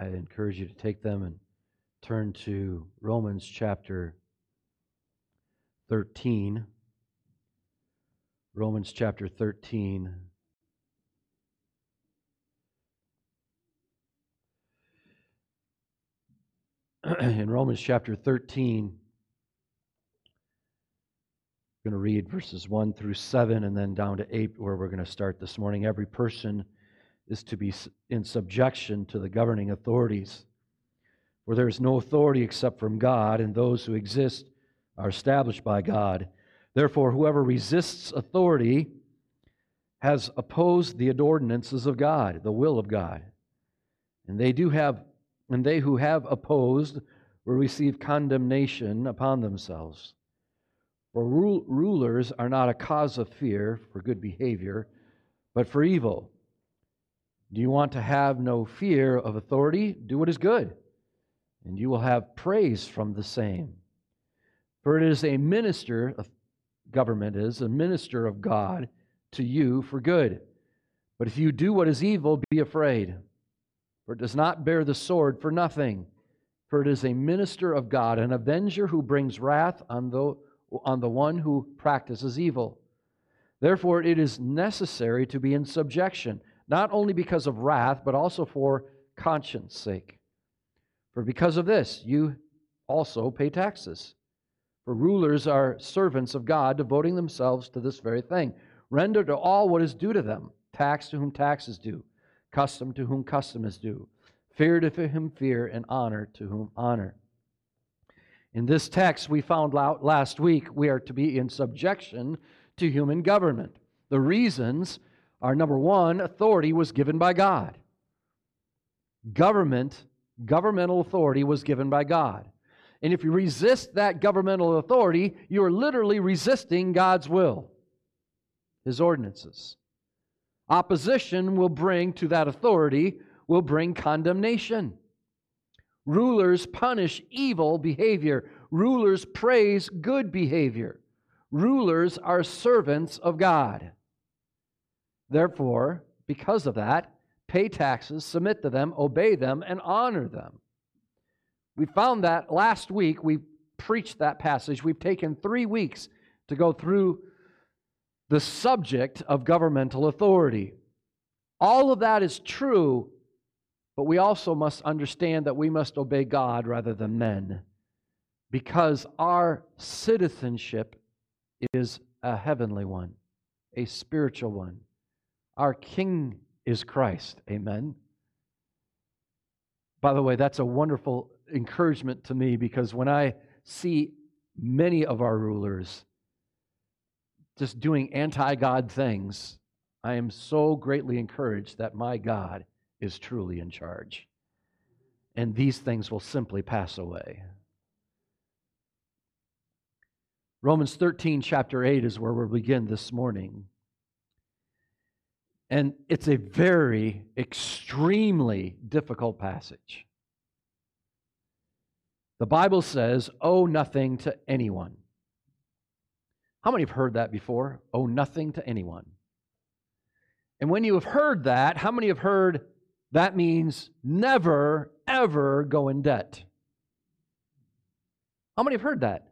I encourage you to take them and turn to Romans chapter 13. Romans chapter 13. In Romans chapter 13, I'm going to read verses 1 through 7 and then down to 8, where we're going to start this morning. Every person is to be in subjection to the governing authorities. For there is no authority except from God, and those who exist are established by God. Therefore, whoever resists authority has opposed the ordinances of God, the will of God. And they do have, and they who have opposed will receive condemnation upon themselves. For rulers are not a cause of fear for good behavior, but for evil. Do you want to have no fear of authority? Do what is good, and you will have praise from the same. For it is a minister, of government is, a minister of God to you for good. But if you do what is evil, be afraid, for it does not bear the sword for nothing. For it is a minister of God, an avenger who brings wrath on the, on the one who practices evil. Therefore, it is necessary to be in subjection not only because of wrath, but also for conscience sake. For because of this, you also pay taxes. For rulers are servants of God, devoting themselves to this very thing. Render to all what is due to them tax to whom tax is due, custom to whom custom is due, fear to whom fear, and honor to whom honor. In this text we found out last week, we are to be in subjection to human government. The reasons our number one, authority was given by God. Government, governmental authority was given by God. And if you resist that governmental authority, you are literally resisting God's will, His ordinances. Opposition will bring to that authority, will bring condemnation. Rulers punish evil behavior, rulers praise good behavior. Rulers are servants of God. Therefore, because of that, pay taxes, submit to them, obey them, and honor them. We found that last week. We preached that passage. We've taken three weeks to go through the subject of governmental authority. All of that is true, but we also must understand that we must obey God rather than men because our citizenship is a heavenly one, a spiritual one. Our King is Christ. Amen. By the way, that's a wonderful encouragement to me because when I see many of our rulers just doing anti God things, I am so greatly encouraged that my God is truly in charge. And these things will simply pass away. Romans 13, chapter 8 is where we'll begin this morning. And it's a very, extremely difficult passage. The Bible says, owe nothing to anyone. How many have heard that before? Owe nothing to anyone. And when you have heard that, how many have heard that means never, ever go in debt? How many have heard that?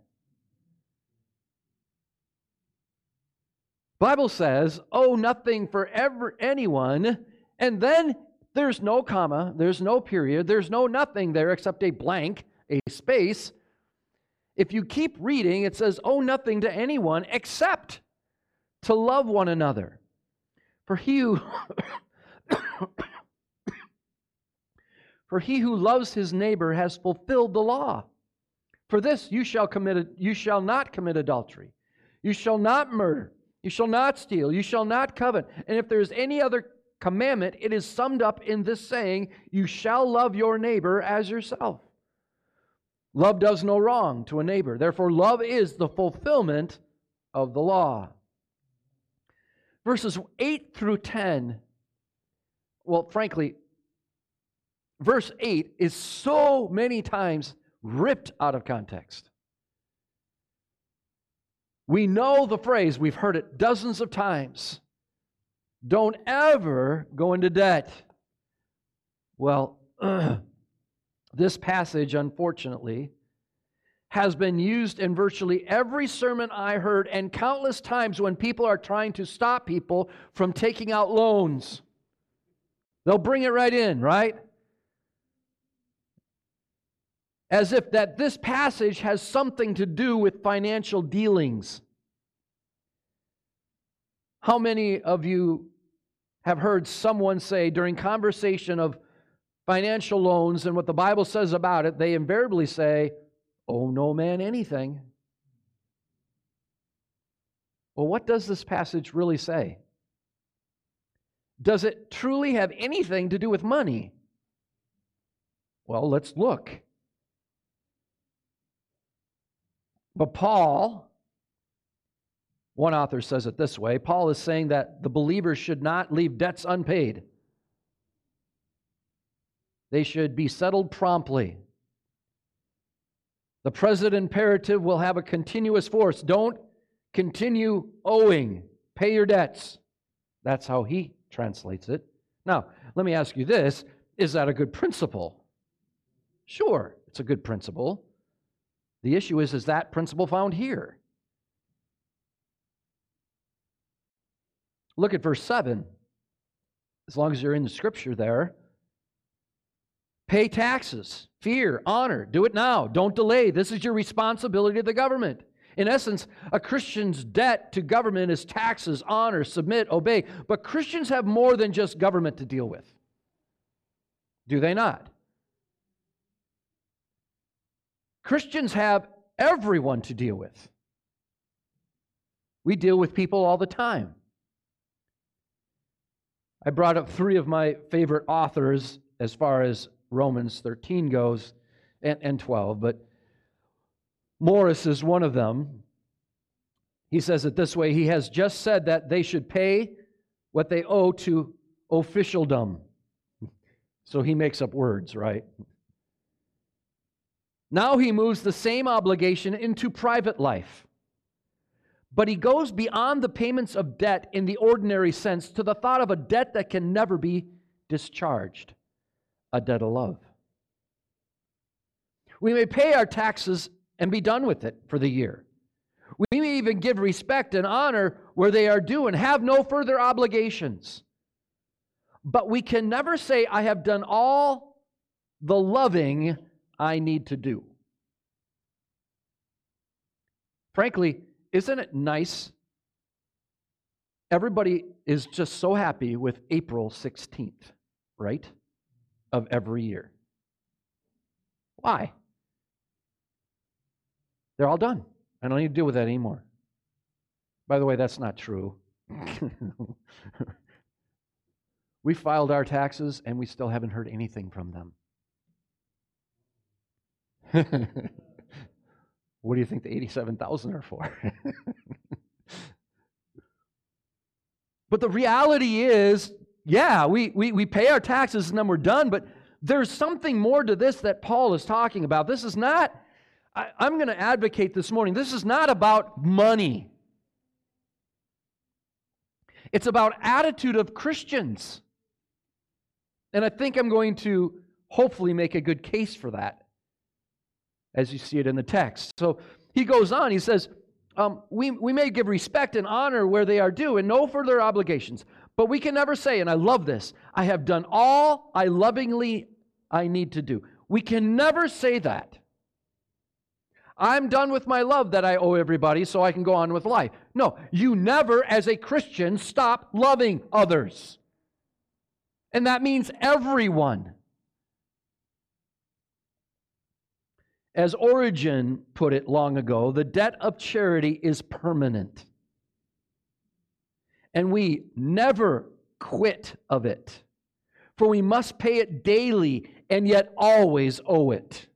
Bible says, owe nothing for ever anyone, and then there's no comma, there's no period, there's no nothing there except a blank, a space. If you keep reading, it says, owe nothing to anyone except to love one another. For he who For he who loves his neighbor has fulfilled the law. For this you shall commit you shall not commit adultery. You shall not murder. You shall not steal. You shall not covet. And if there is any other commandment, it is summed up in this saying You shall love your neighbor as yourself. Love does no wrong to a neighbor. Therefore, love is the fulfillment of the law. Verses 8 through 10, well, frankly, verse 8 is so many times ripped out of context. We know the phrase, we've heard it dozens of times. Don't ever go into debt. Well, This passage, unfortunately, has been used in virtually every sermon I heard, and countless times when people are trying to stop people from taking out loans. They'll bring it right in, right? As if that this passage has something to do with financial dealings. How many of you have heard someone say during conversation of financial loans and what the Bible says about it, they invariably say, owe no man anything. Well, what does this passage really say? Does it truly have anything to do with money? Well, let's look. But Paul, one author says it this way Paul is saying that the believers should not leave debts unpaid, they should be settled promptly. The present imperative will have a continuous force. Don't continue owing. Pay your debts. That's how he translates it. Now, let me ask you this is that a good principle? Sure, it's a good principle. The issue is is that principle found here? Look at verse 7. As long as you're in the scripture there, Pay taxes, fear, honor. Do it now. Don't delay. This is your responsibility to the government. In essence, a Christian's debt to government is taxes, honor, submit, obey. But Christians have more than just government to deal with. Do they not? Christians have everyone to deal with. We deal with people all the time. I brought up three of my favorite authors as far as Romans 13 goes and, and 12, but Morris is one of them. He says it this way He has just said that they should pay what they owe to officialdom. So he makes up words, right? Now he moves the same obligation into private life. But he goes beyond the payments of debt in the ordinary sense to the thought of a debt that can never be discharged a debt of love. We may pay our taxes and be done with it for the year. We may even give respect and honor where they are due and have no further obligations. But we can never say, I have done all the loving I need to do. Frankly, isn't it nice? Everybody is just so happy with April 16th, right? of every year. Why? They're all done. I don't need to deal with that anymore. By the way, that's not true. we filed our taxes and we still haven't heard anything from them. what do you think the 87,000 are for? but the reality is yeah, we, we, we pay our taxes and then we're done, but there's something more to this that Paul is talking about. This is not, I, I'm going to advocate this morning, this is not about money. It's about attitude of Christians. And I think I'm going to hopefully make a good case for that as you see it in the text. So he goes on, he says, um, we, we may give respect and honor where they are due and no further obligations. But we can never say, and I love this, I have done all I lovingly I need to do. We can never say that. I'm done with my love that I owe everybody so I can go on with life. No, you never, as a Christian, stop loving others. And that means everyone. As Origen put it long ago, the debt of charity is permanent and we never quit of it. For we must pay it daily and yet always owe it.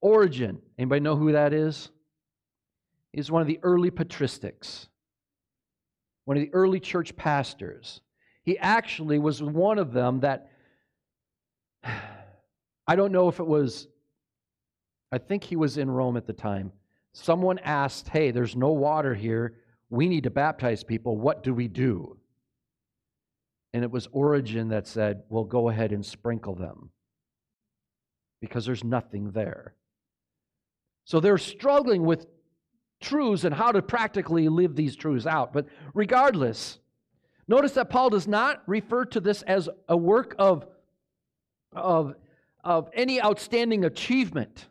Origen, anybody know who that is? He's one of the early patristics, one of the early church pastors. He actually was one of them that, I don't know if it was, I think he was in Rome at the time. Someone asked, Hey, there's no water here we need to baptize people. What do we do? And it was Origen that said, well, go ahead and sprinkle them. because there's nothing there. So they're struggling with truths and how to practically live these truths out. But regardless, notice that Paul does not refer to this as a work of, of, of any outstanding achievement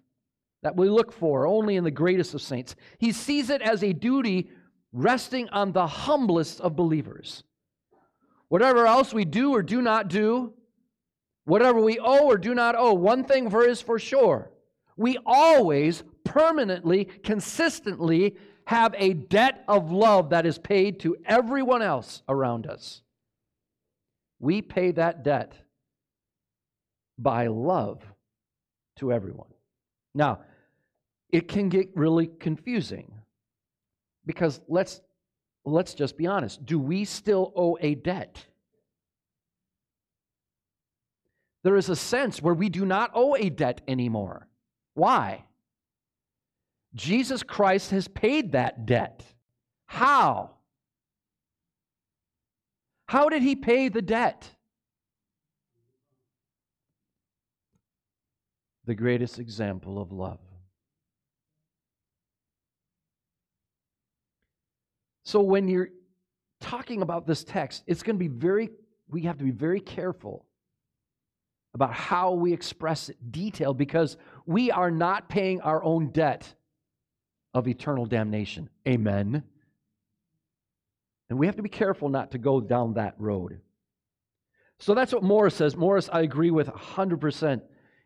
that we look for only in the greatest of saints. He sees it as a duty resting on the humblest of believers. Whatever else we do or do not do, whatever we owe or do not owe, one thing for is for sure. We always permanently, consistently have a debt of love that is paid to everyone else around us. We pay that debt by love to everyone. Now, it can get really confusing because let's let's just be honest. Do we still owe a debt? There is a sense where we do not owe a debt anymore. Why? Jesus Christ has paid that debt. How? How did he pay the debt? The greatest example of love. So when you're talking about this text, it's going to be very, we have to be very careful about how we express it detailed because we are not paying our own debt of eternal damnation. Amen. And we have to be careful not to go down that road. So that's what Morris says. Morris, I agree with 100%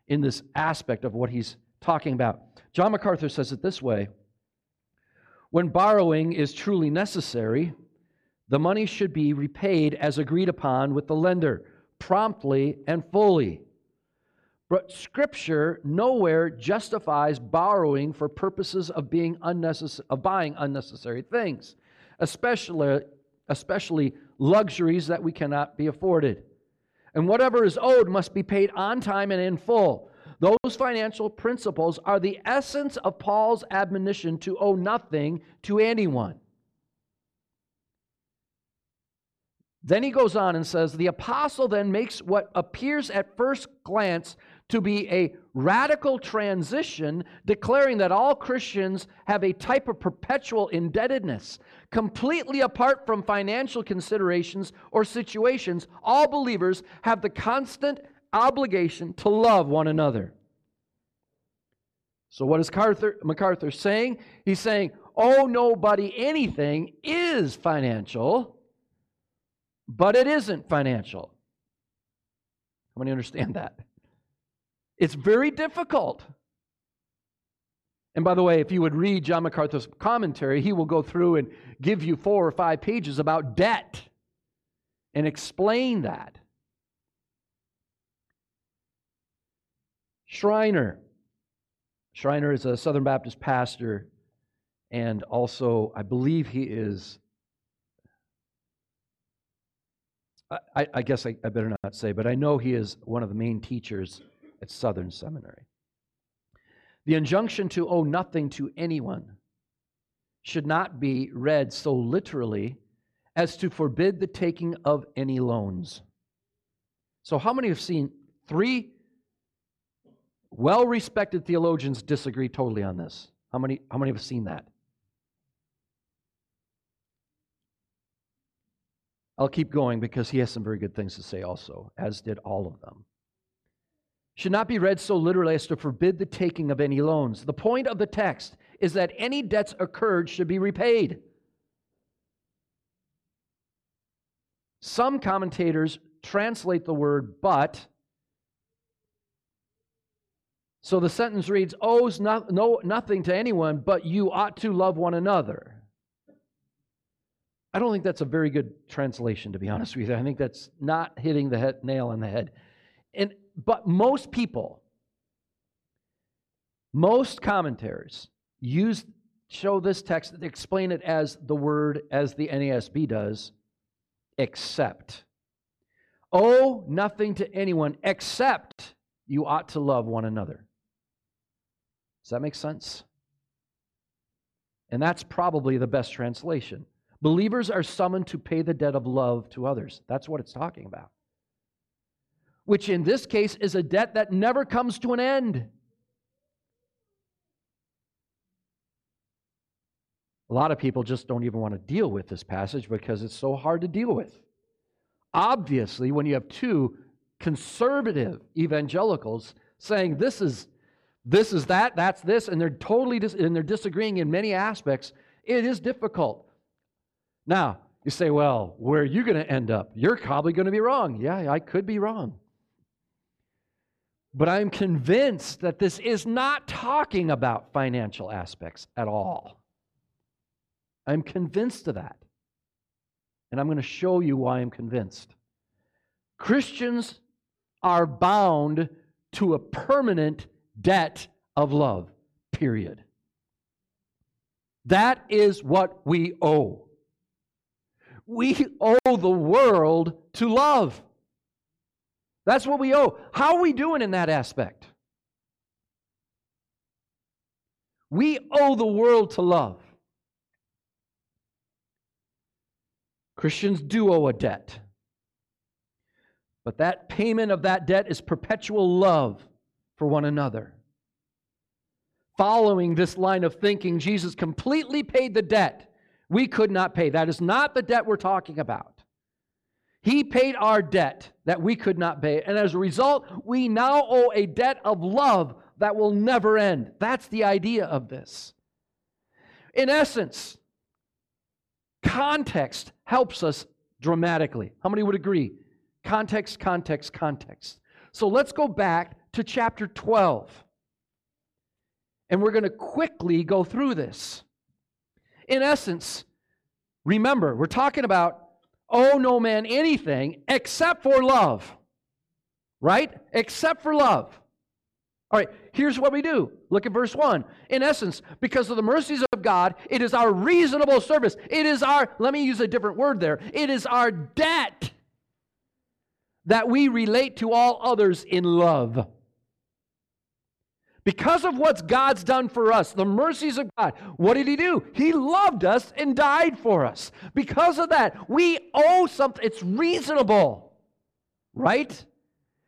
in this aspect of what he's talking about. John MacArthur says it this way When borrowing is truly necessary, the money should be repaid as agreed upon with the lender, promptly and fully. But Scripture nowhere justifies borrowing for purposes of being unnecessary, of buying unnecessary things, especially, especially luxuries that we cannot be afforded. And whatever is owed must be paid on time and in full. Those financial principles are the essence of Paul's admonition to owe nothing to anyone. Then he goes on and says, The apostle then makes what appears at first glance to be a radical transition, declaring that all Christians have a type of perpetual indebtedness. Completely apart from financial considerations or situations, all believers have the constant obligation to love one another. So, what is MacArthur, MacArthur saying? He's saying, Oh, nobody, anything is financial, but it isn't financial. How many understand that? It's very difficult. And by the way, if you would read John MacArthur's commentary, he will go through and give you four or five pages about debt and explain that. Schreiner. Schreiner is a Southern Baptist pastor, and also, I believe he is. I, I guess I, I better not say, but I know he is one of the main teachers at Southern Seminary. The injunction to owe nothing to anyone should not be read so literally as to forbid the taking of any loans. So, how many have seen three well respected theologians disagree totally on this? How many, how many have seen that? I'll keep going because he has some very good things to say also, as did all of them should not be read so literally as to forbid the taking of any loans. The point of the text is that any debts occurred should be repaid. Some commentators translate the word but. So the sentence reads, owes no, no, nothing to anyone, but you ought to love one another. I don't think that's a very good translation, to be honest with you. I think that's not hitting the head, nail on the head. And but most people, most commentaries use show this text explain it as the word as the NASB does, except. Owe nothing to anyone except you ought to love one another. Does that make sense? And that's probably the best translation. Believers are summoned to pay the debt of love to others. That's what it's talking about. which in this case is a debt that never comes to an end. A lot of people just don't even want to deal with this passage because it's so hard to deal with. Obviously, when you have two conservative evangelicals saying this is this is that, that's this, and they're totally dis- and they're disagreeing in many aspects, it is difficult. Now, you say, well, where are you going to end up? You're probably going to be wrong. Yeah, I could be wrong. But I'm convinced that this is not talking about financial aspects at all. I'm convinced of that. And I'm going to show you why I'm convinced. Christians are bound to a permanent debt of love, period. That is what we owe. We owe the world to love. That's what we owe. How are we doing in that aspect? We owe the world to love. Christians do owe a debt. But that payment of that debt is perpetual love for one another. Following this line of thinking, Jesus completely paid the debt we could not pay. That is not the debt we're talking about. He paid our debt that we could not pay. And as a result, we now owe a debt of love that will never end. That's the idea of this. In essence, context helps us dramatically. How many would agree? Context, context, context. So let's go back to chapter 12. And we're going to quickly go through this. In essence, remember, we're talking about owe no man anything except for love. Right? Except for love. All right, here's what we do. Look at verse 1. In essence, because of the mercies of God, it is our reasonable service. It is our, let me use a different word there, it is our debt that we relate to all others in love. Because of what God's done for us, the mercies of God, what did He do? He loved us and died for us. Because of that, we owe something. It's reasonable, right?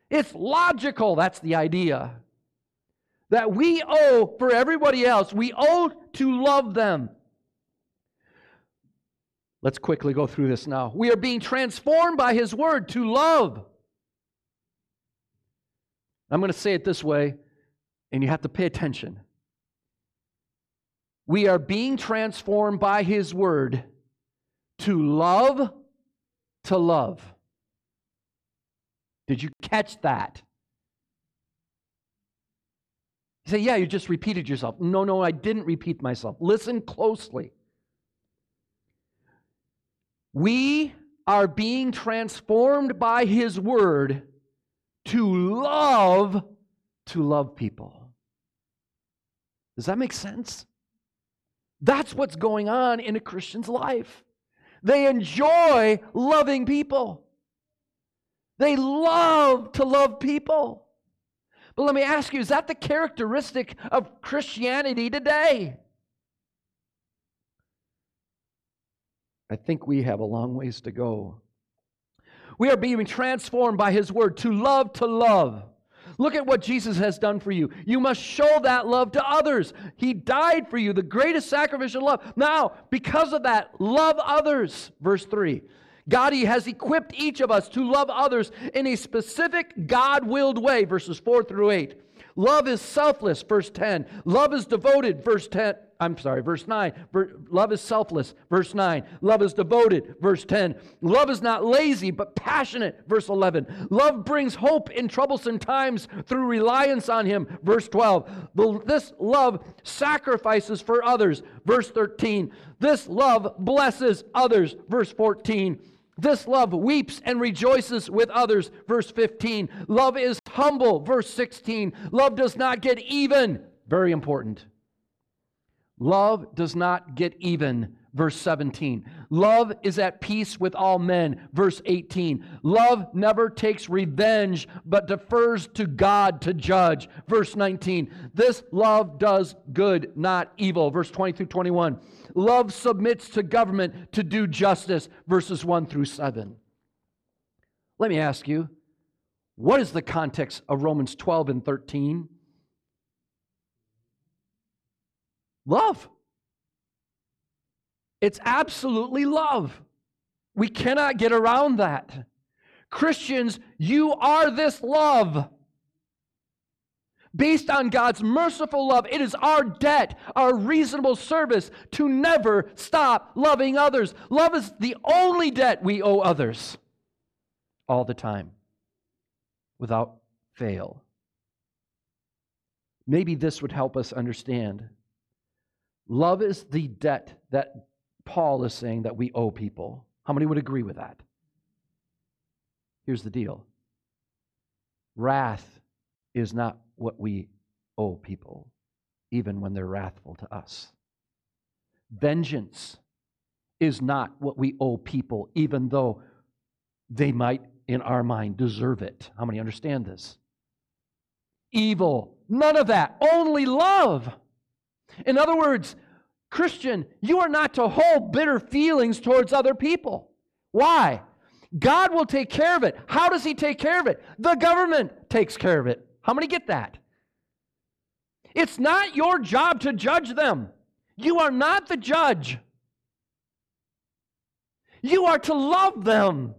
It's logical. That's the idea. That we owe for everybody else, we owe to love them. Let's quickly go through this now. We are being transformed by His Word to love. I'm going to say it this way, and you have to pay attention. We are being transformed by His Word to love to love. Did you catch that? You say, Yeah, you just repeated yourself. No, no, I didn't repeat myself. Listen closely. We are being transformed by His Word to love to love people. Does that make sense? That's what's going on in a Christian's life. They enjoy loving people. They love to love people. But let me ask you is that the characteristic of Christianity today? I think we have a long ways to go. We are being transformed by His Word to love to love. Look at what Jesus has done for you. You must show that love to others. He died for you, the greatest sacrificial love. Now, because of that, love others. Verse 3. God he has equipped each of us to love others in a specific God willed way, verses 4 through 8. Love is selfless, verse 10. Love is devoted, verse 10. I'm sorry, verse 9. Love is selfless, verse 9. Love is devoted, verse 10. Love is not lazy, but passionate, verse 11. Love brings hope in troublesome times through reliance on Him, verse 12. This love sacrifices for others, verse 13. This love blesses others, verse 14. This love weeps and rejoices with others. Verse 15. Love is humble. Verse 16. Love does not get even. Very important. Love does not get even. Verse 17. Love is at peace with all men. Verse 18. Love never takes revenge, but defers to God to judge. Verse 19. This love does good, not evil. Verse 20 through 21. Love submits to government to do justice, verses 1 through 7. Let me ask you, What is the context of Romans 12 and 13? Love. It's absolutely love. We cannot get around that. Christians, you are this love. Based on God's merciful love, it is our debt, our reasonable service to never stop loving others. Love is the only debt we owe others all the time without fail. Maybe this would help us understand. Love is the debt that Paul is saying that we owe people. How many would agree with that? Here's the deal wrath is not what we owe people, even when they're wrathful to us. Vengeance is not what we owe people, even though they might, in our mind, deserve it. How many understand this? Evil, none of that, only love. In other words, Christian, you are not to hold bitter feelings towards other people. Why? God will take care of it. How does He take care of it? The government takes care of it. How many get that? It's not your job to judge them. You are not the judge. You are to love them.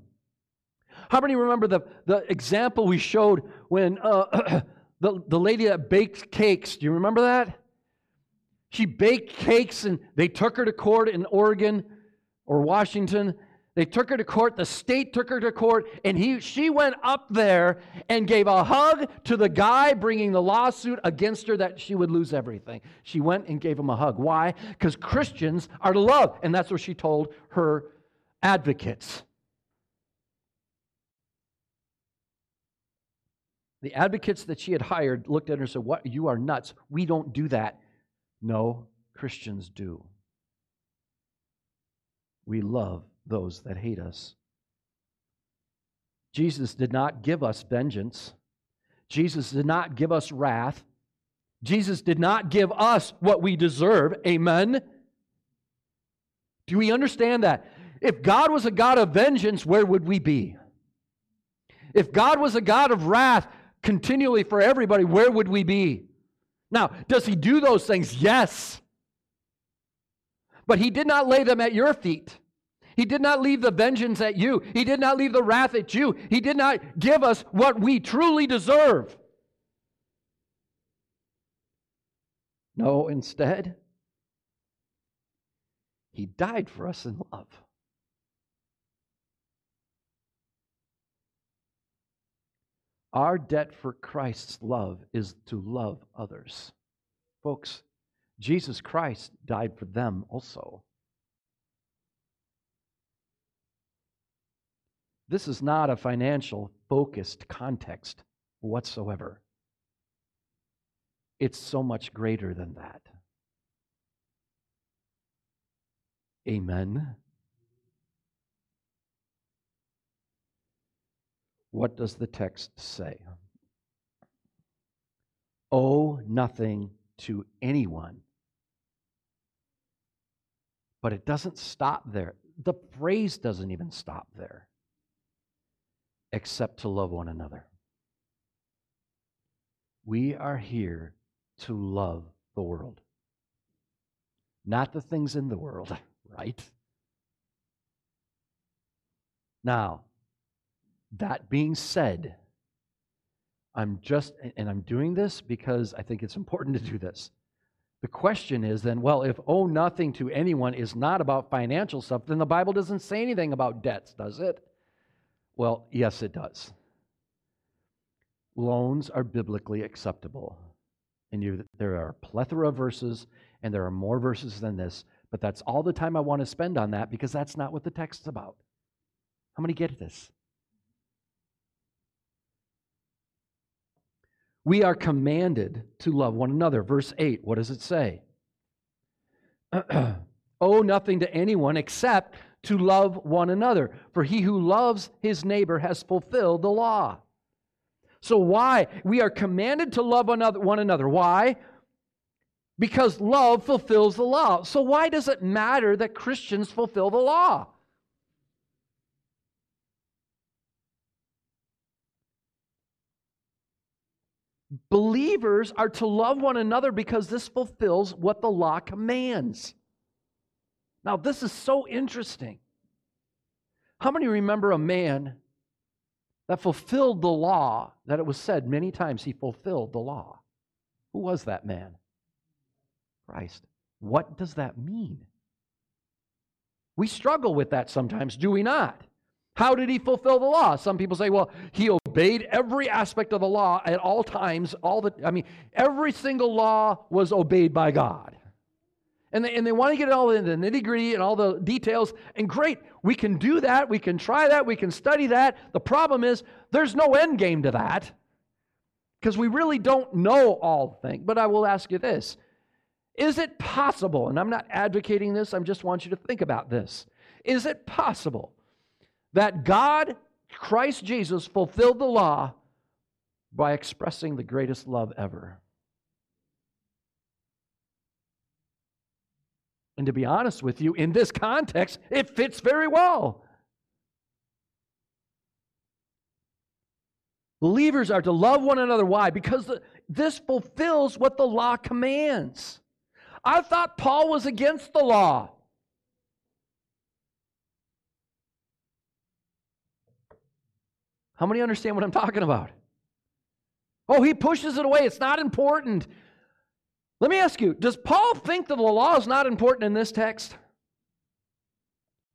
How many remember the, the example we showed when uh, the, the lady that baked cakes? Do you remember that? She baked cakes and they took her to court in Oregon or Washington they took her to court. The state took her to court, and he, she went up there and gave a hug to the guy bringing the lawsuit against her that she would lose everything. She went and gave him a hug. Why? Because Christians are to love, and that's what she told her advocates. The advocates that she had hired looked at her and said, What? You are nuts. We don't do that. No, Christians do. We love those that hate us. Jesus did not give us vengeance. Jesus did not give us wrath. Jesus did not give us what we deserve. Amen. Do we understand that? If God was a God of vengeance, where would we be? If God was a God of wrath continually for everybody, where would we be? Now, does he do those things? Yes. But he did not lay them at your feet. He did not leave the vengeance at you. He did not leave the wrath at you. He did not give us what we truly deserve. No, instead, He died for us in love. Our debt for Christ's love is to love others. Folks, Jesus Christ died for them also. This is not a financial focused context whatsoever. It's so much greater than that. Amen. What does the text say? Owe nothing to anyone. But it doesn't stop there. The phrase doesn't even stop there except to love one another. We are here to love the world, not the things in the world, right? Now, that being said, I'm just, and I'm doing this because I think it's important to do this. The question is then, well, if owe nothing to anyone is not about financial stuff, then the Bible doesn't say anything about debts, does it? Well, yes, it does. Loans are biblically acceptable. And you, there are a plethora of verses, and there are more verses than this, but that's all the time I want to spend on that because that's not what the text's about. How many get this? We are commanded to love one another. Verse 8, what does it say? Owe oh, nothing to anyone except to love one another. For he who loves his neighbor has fulfilled the law. So, why? We are commanded to love one another. Why? Because love fulfills the law. So, why does it matter that Christians fulfill the law? Believers are to love one another because this fulfills what the law commands. Now, this is so interesting. How many remember a man that fulfilled the law that it was said many times he fulfilled the law? Who was that man? Christ. What does that mean? We struggle with that sometimes, do we not? How did he fulfill the law? Some people say, well, he obeyed every aspect of the law at all times, all the I mean, every single law was obeyed by God. And they, and they want to get it all in the nitty gritty and all the details. And great, we can do that. We can try that. We can study that. The problem is, there's no end game to that because we really don't know all things. But I will ask you this Is it possible, and I'm not advocating this, I just want you to think about this. Is it possible that God, Christ Jesus, fulfilled the law by expressing the greatest love ever? And to be honest with you, in this context, it fits very well. Believers are to love one another. Why? Because the, this fulfills what the law commands. I thought Paul was against the law. How many understand what I'm talking about? Oh, he pushes it away. It's not important. Let me ask you Does Paul think that the law is not important in this text?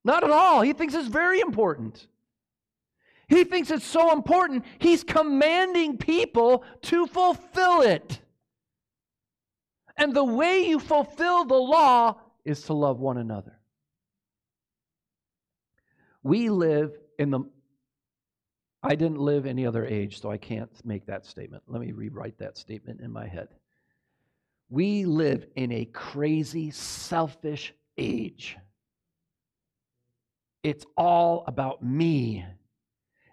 Not at all. He thinks it's very important. He thinks it's so important, he's commanding people to fulfill it. And the way you fulfill the law is to love one another. We live in the I didn't live any other age, so I can't make that statement. Let me rewrite that statement in my head. We live in a crazy, selfish age. It's all about me.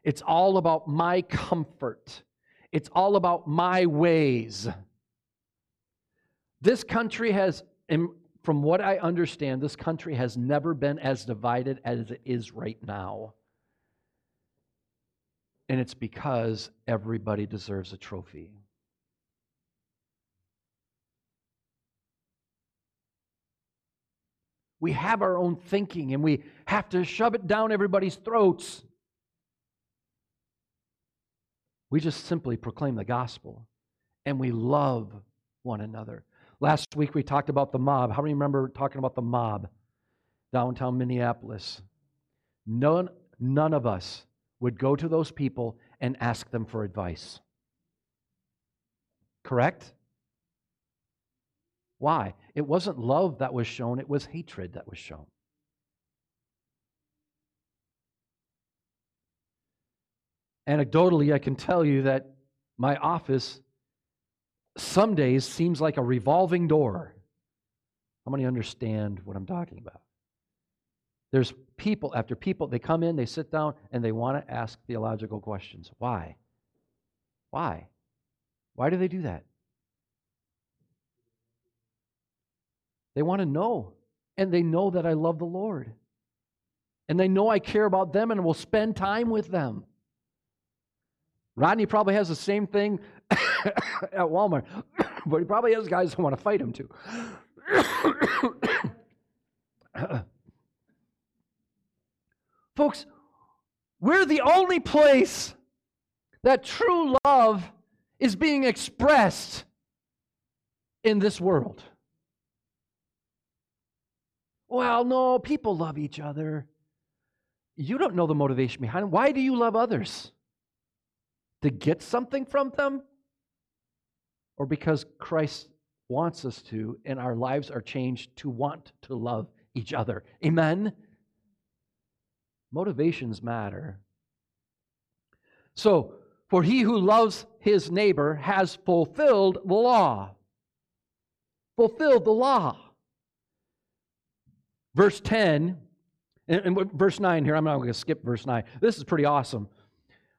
It's all about my comfort. It's all about my ways. This country has, from what I understand, this country has never been as divided as it is right now. And it's because everybody deserves a trophy. We have our own thinking and we have to shove it down everybody's throats. We just simply proclaim the gospel and we love one another. Last week we talked about the mob. How many remember talking about the mob downtown Minneapolis? None, none of us would go to those people and ask them for advice. Correct? Why? It wasn't love that was shown, it was hatred that was shown. Anecdotally, I can tell you that my office some days seems like a revolving door. How many understand what I'm talking about? There's people, after people, they come in, they sit down, and they want to ask theological questions. Why? Why? Why do they do that? They want to know. And they know that I love the Lord. And they know I care about them and will spend time with them. Rodney probably has the same thing at Walmart, but he probably has guys who want to fight him too. Folks, we're the only place that true love is being expressed in this world. Well, no, people love each other. You don't know the motivation behind it. Why do you love others? To get something from them? Or because Christ wants us to, and our lives are changed to want to love each other? Amen? Motivations matter. So, for he who loves his neighbor has fulfilled the law. Fulfilled the law. Verse 10, and, and verse 9 here, I'm not going to skip verse 9. This is pretty awesome.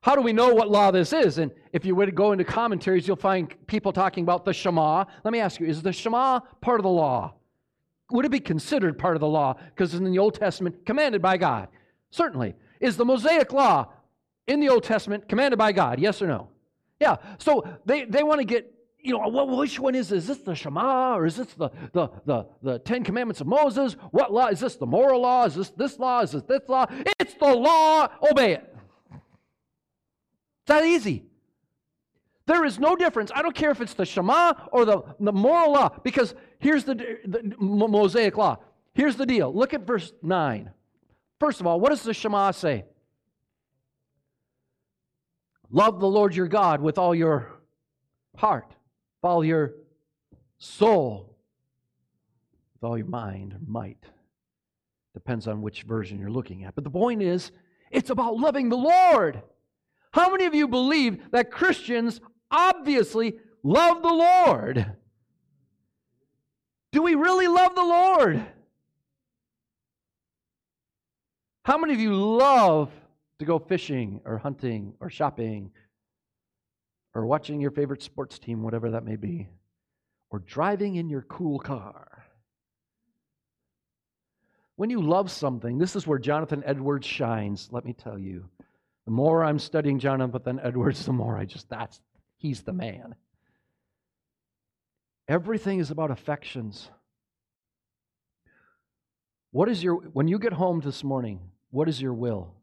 How do we know what law this is? And if you were to go into commentaries, you'll find people talking about the Shema. Let me ask you, is the Shema part of the law? Would it be considered part of the law? Because in the Old Testament, commanded by God. Certainly. Is the Mosaic law in the Old Testament commanded by God? Yes or no? Yeah, so they, they want to get, you know, well, which one is this? Is this the Shema or is this the, the, the, the Ten Commandments of Moses? What law? Is this the moral law? Is this this law? Is this this law? It's the law. Obey it. It's that easy. There is no difference. I don't care if it's the Shema or the, the moral law, because here's the, the Mosaic law. Here's the deal. Look at verse 9. First of all, what does the Shema say? Love the Lord your God with all your heart, with all your soul, with all your mind or might. Depends on which version you're looking at. But the point is, it's about loving the Lord. How many of you believe that Christians obviously love the Lord? Do we really love the Lord? How many of you love to go fishing or hunting or shopping or watching your favorite sports team, whatever that may be, or driving in your cool car. When you love something, this is where Jonathan Edwards shines, let me tell you. The more I'm studying Jonathan Edwards, the more I just, that's, he's the man. Everything is about affections. What is your, when you get home this morning, what is your will?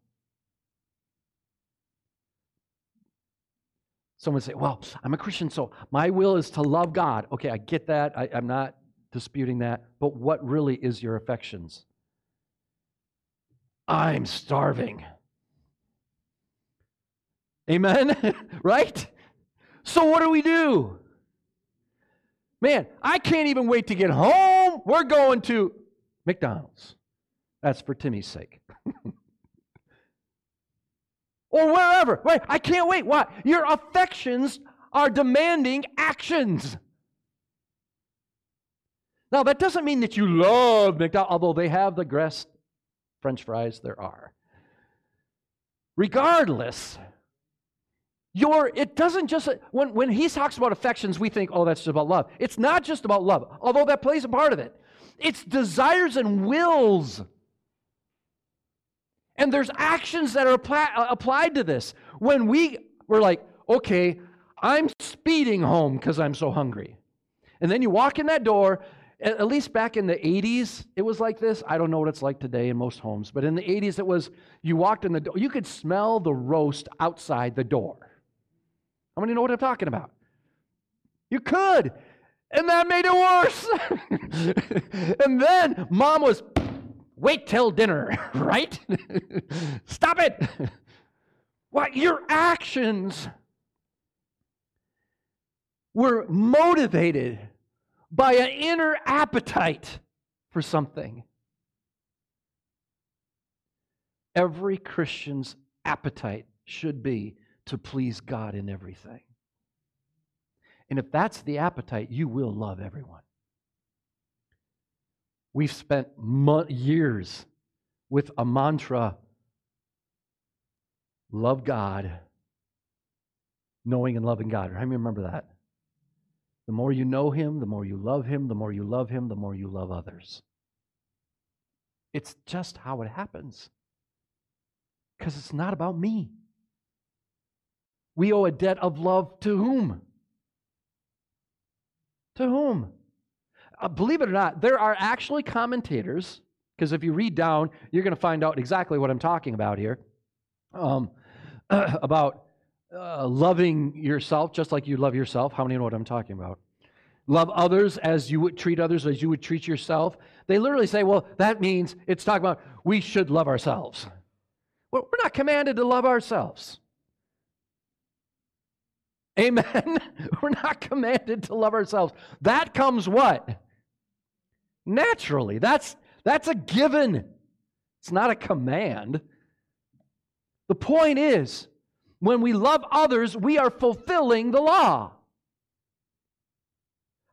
Someone say, Well, I'm a Christian, so my will is to love God. Okay, I get that. I, am not disputing that. But what really is your affections? I'm starving. Amen? right? So what do we do? Man, I can't even wait to get home. We're going to McDonald's. That's for Timmy's sake. or wherever. Wait, I can't wait. Why? Your affections are demanding actions. Now, that doesn't mean that you love McDonald's, although they have the best French fries there are. Regardless, your it doesn't just when, when he talks about affections, we think, oh, that's just about love. It's not just about love, although that plays a part of it. It's desires and wills and there's actions that are apply, uh, applied to this. When we were like, okay, I'm speeding home because I'm so hungry. And then you walk in that door, at least back in the 80s, it was like this. I don't know what it's like today in most homes, but in the 80s, it was you walked in the door, you could smell the roast outside the door. How many know what I'm talking about? You could. And that made it worse. and then mom was Wait till dinner, right? Stop it. What? Your actions were motivated by an inner appetite for something. Every Christian's appetite should be to please God in everything. And if that's the appetite, you will love everyone. We've spent mo- years with a mantra love God, knowing and loving God. How many remember that? The more you know Him, the more you love Him, the more you love Him, the more you love others. It's just how it happens. Because it's not about me. We owe a debt of love to whom? To whom? Uh, believe it or not, there are actually commentators, because if you read down, you're going to find out exactly what I'm talking about here, um, about uh, loving yourself just like you love yourself. How many know what I'm talking about? Love others as you would treat others as you would treat yourself. They literally say, well, that means it's talking about we should love ourselves. Well, we're not commanded to love ourselves. Amen. We're not commanded to love ourselves. That comes what? Naturally. That's, that's a given, it's not a command. The point is, when we love others, we are fulfilling the law.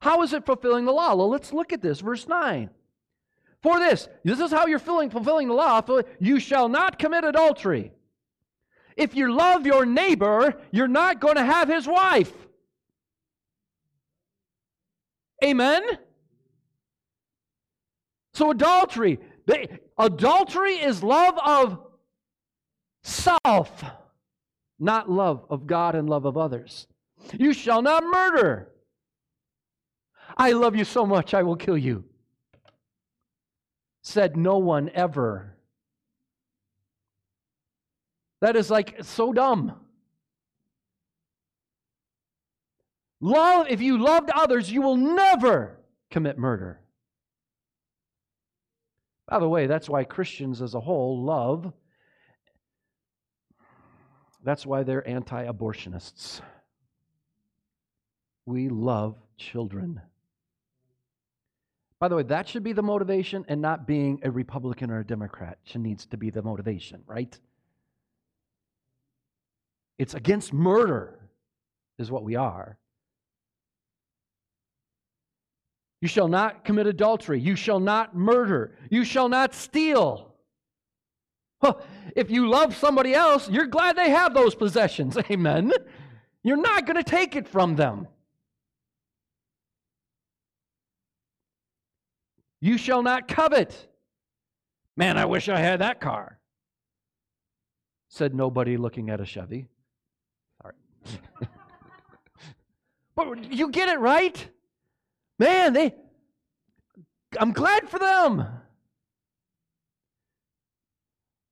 How is it fulfilling the law? Well, let's look at this. Verse 9. For this, this is how you're feeling, fulfilling the law. You shall not commit adultery. If you love your neighbor, you're not going to have his wife. Amen? So, adultery. They, adultery is love of self, not love of God and love of others. You shall not murder. I love you so much, I will kill you. Said no one ever. That is like so dumb. Love, if you loved others, you will never commit murder. By the way, that's why Christians as a whole love, that's why they're anti abortionists. We love children. By the way, that should be the motivation and not being a Republican or a Democrat should needs to be the motivation, right? It's against murder, is what we are. You shall not commit adultery. You shall not murder. You shall not steal. Well, if you love somebody else, you're glad they have those possessions. Amen. You're not going to take it from them. You shall not covet. Man, I wish I had that car. Said nobody looking at a Chevy. Sorry. but you get it right? Man, they I'm glad for them.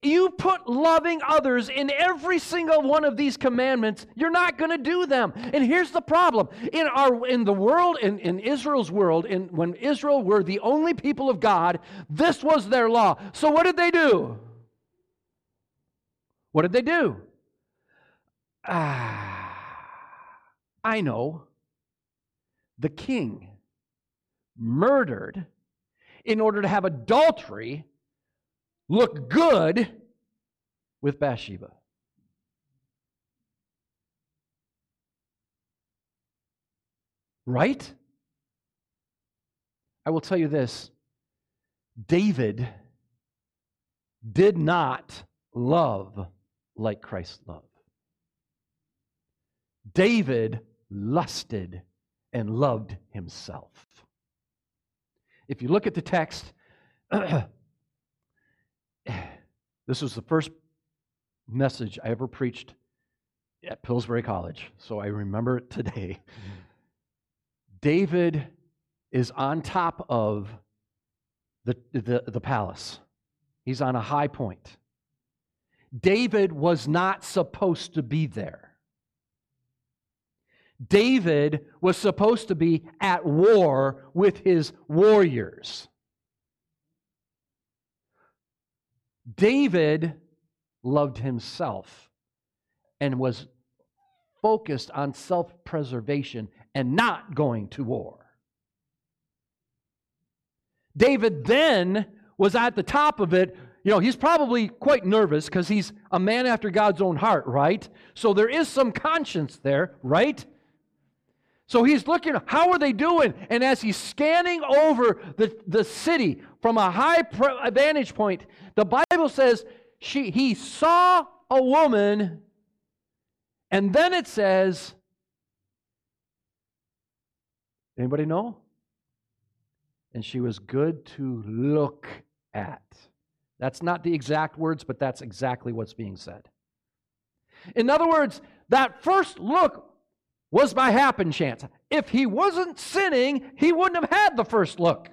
You put loving others in every single one of these commandments, you're not going to do them. And here's the problem. In our in the world, in, in Israel's world, in when Israel were the only people of God, this was their law. So what did they do? What did they do? Ah, I know. The king murdered in order to have adultery look good with Bathsheba. Right? I will tell you this David did not love like Christ loved. David lusted and loved himself. If you look at the text, This was the first message I ever preached at Pillsbury College, so I remember it today. Mm-hmm. David is on top of the, the, the palace, he's on a high point. David was not supposed to be there. David was supposed to be at war with his warriors. David loved himself and was focused on self preservation and not going to war. David then was at the top of it. You know, he's probably quite nervous because he's a man after God's own heart, right? So there is some conscience there, right? So he's looking, how are they doing? And as he's scanning over the, the city from a high vantage point, the Bible says she, he saw a woman, and then it says, anybody know? And she was good to look at. That's not the exact words, but that's exactly what's being said. In other words, that first look was by happen chance. If he wasn't sinning, he wouldn't have had the first look.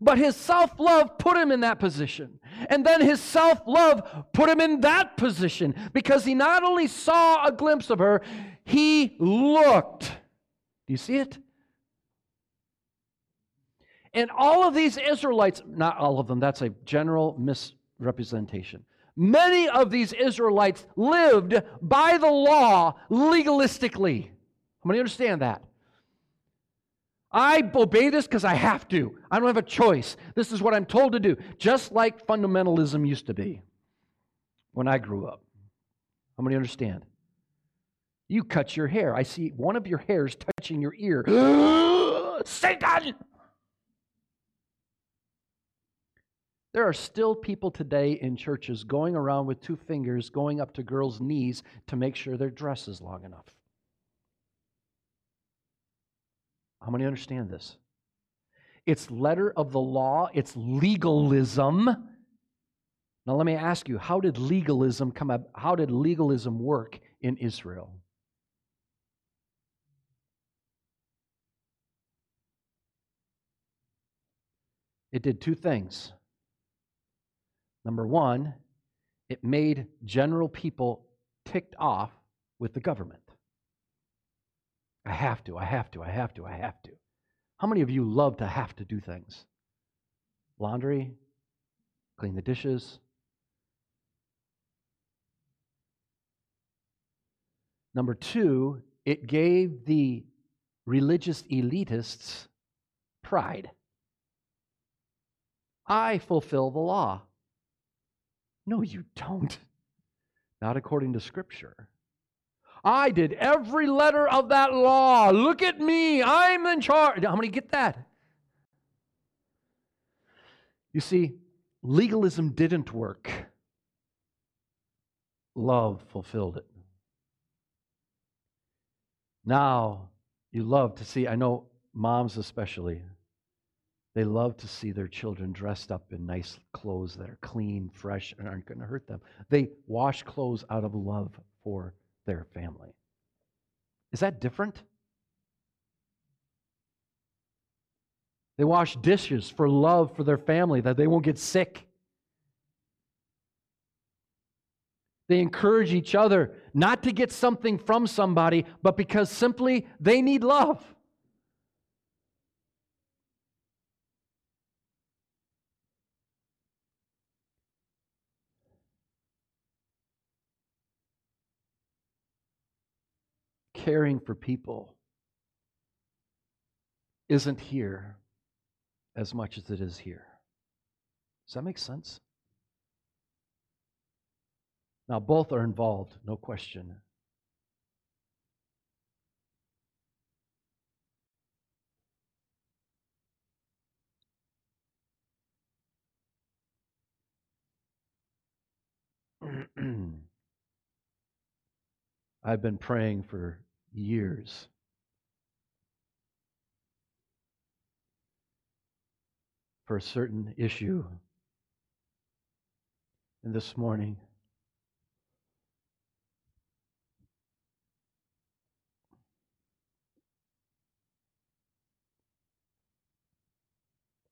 But his self love put him in that position. And then his self love put him in that position because he not only saw a glimpse of her, he looked. Do you see it? And all of these Israelites, not all of them, that's a general misrepresentation. Many of these Israelites lived by the law legalistically. How many understand that? I obey this because I have to. I don't have a choice. This is what I'm told to do, just like fundamentalism used to be when I grew up. How many understand? You cut your hair. I see one of your hairs touching your ear. Satan! There are still people today in churches going around with two fingers going up to girls' knees to make sure their dress is long enough. How many understand this? It's letter of the law, it's legalism. Now let me ask you, how did legalism come up? How did legalism work in Israel. It did two things. Number one, it made general people ticked off with the government. I have to, I have to, I have to, I have to. How many of you love to have to do things? Laundry, clean the dishes. Number two, it gave the religious elitists pride. I fulfill the law. No, you don't. Not according to Scripture. I did every letter of that law. Look at me. I'm in charge. How many get that? You see, legalism didn't work, love fulfilled it. Now, you love to see, I know moms especially, they love to see their children dressed up in nice clothes that are clean, fresh, and aren't going to hurt them. They wash clothes out of love for their family. Is that different? They wash dishes for love for their family that they won't get sick. They encourage each other not to get something from somebody, but because simply they need love. Caring for people isn't here as much as it is here. Does that make sense? Now, both are involved, no question. I've been praying for years. For a certain issue. And this morning,